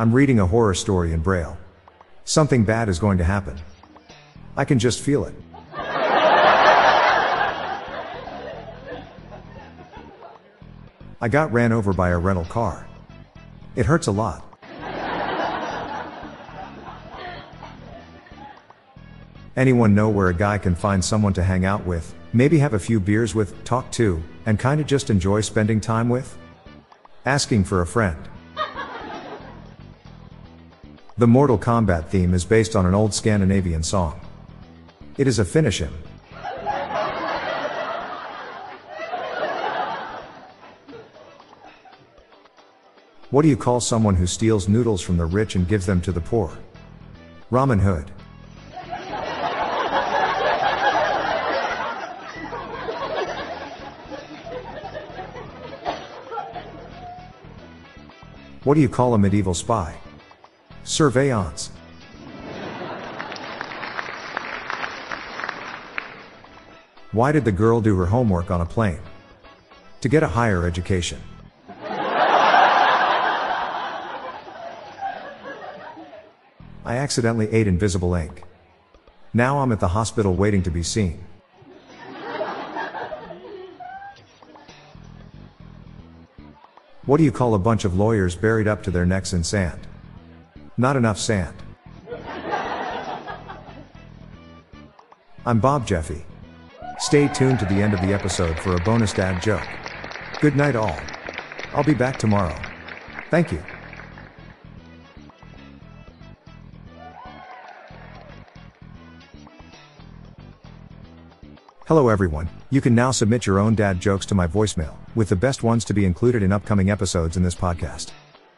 I'm reading a horror story in Braille. Something bad is going to happen. I can just feel it. I got ran over by a rental car. It hurts a lot. Anyone know where a guy can find someone to hang out with, maybe have a few beers with, talk to, and kinda just enjoy spending time with? Asking for a friend. The Mortal Kombat theme is based on an old Scandinavian song. It is a finish him. What do you call someone who steals noodles from the rich and gives them to the poor? Ramen Hood. What do you call a medieval spy? Surveillance. Why did the girl do her homework on a plane? To get a higher education. I accidentally ate invisible ink. Now I'm at the hospital waiting to be seen. What do you call a bunch of lawyers buried up to their necks in sand? Not enough sand. I'm Bob Jeffy. Stay tuned to the end of the episode for a bonus dad joke. Good night, all. I'll be back tomorrow. Thank you. Hello everyone, you can now submit your own dad jokes to my voicemail, with the best ones to be included in upcoming episodes in this podcast.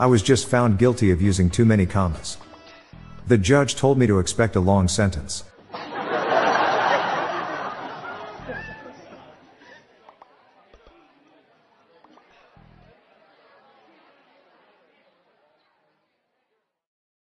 I was just found guilty of using too many commas. The judge told me to expect a long sentence.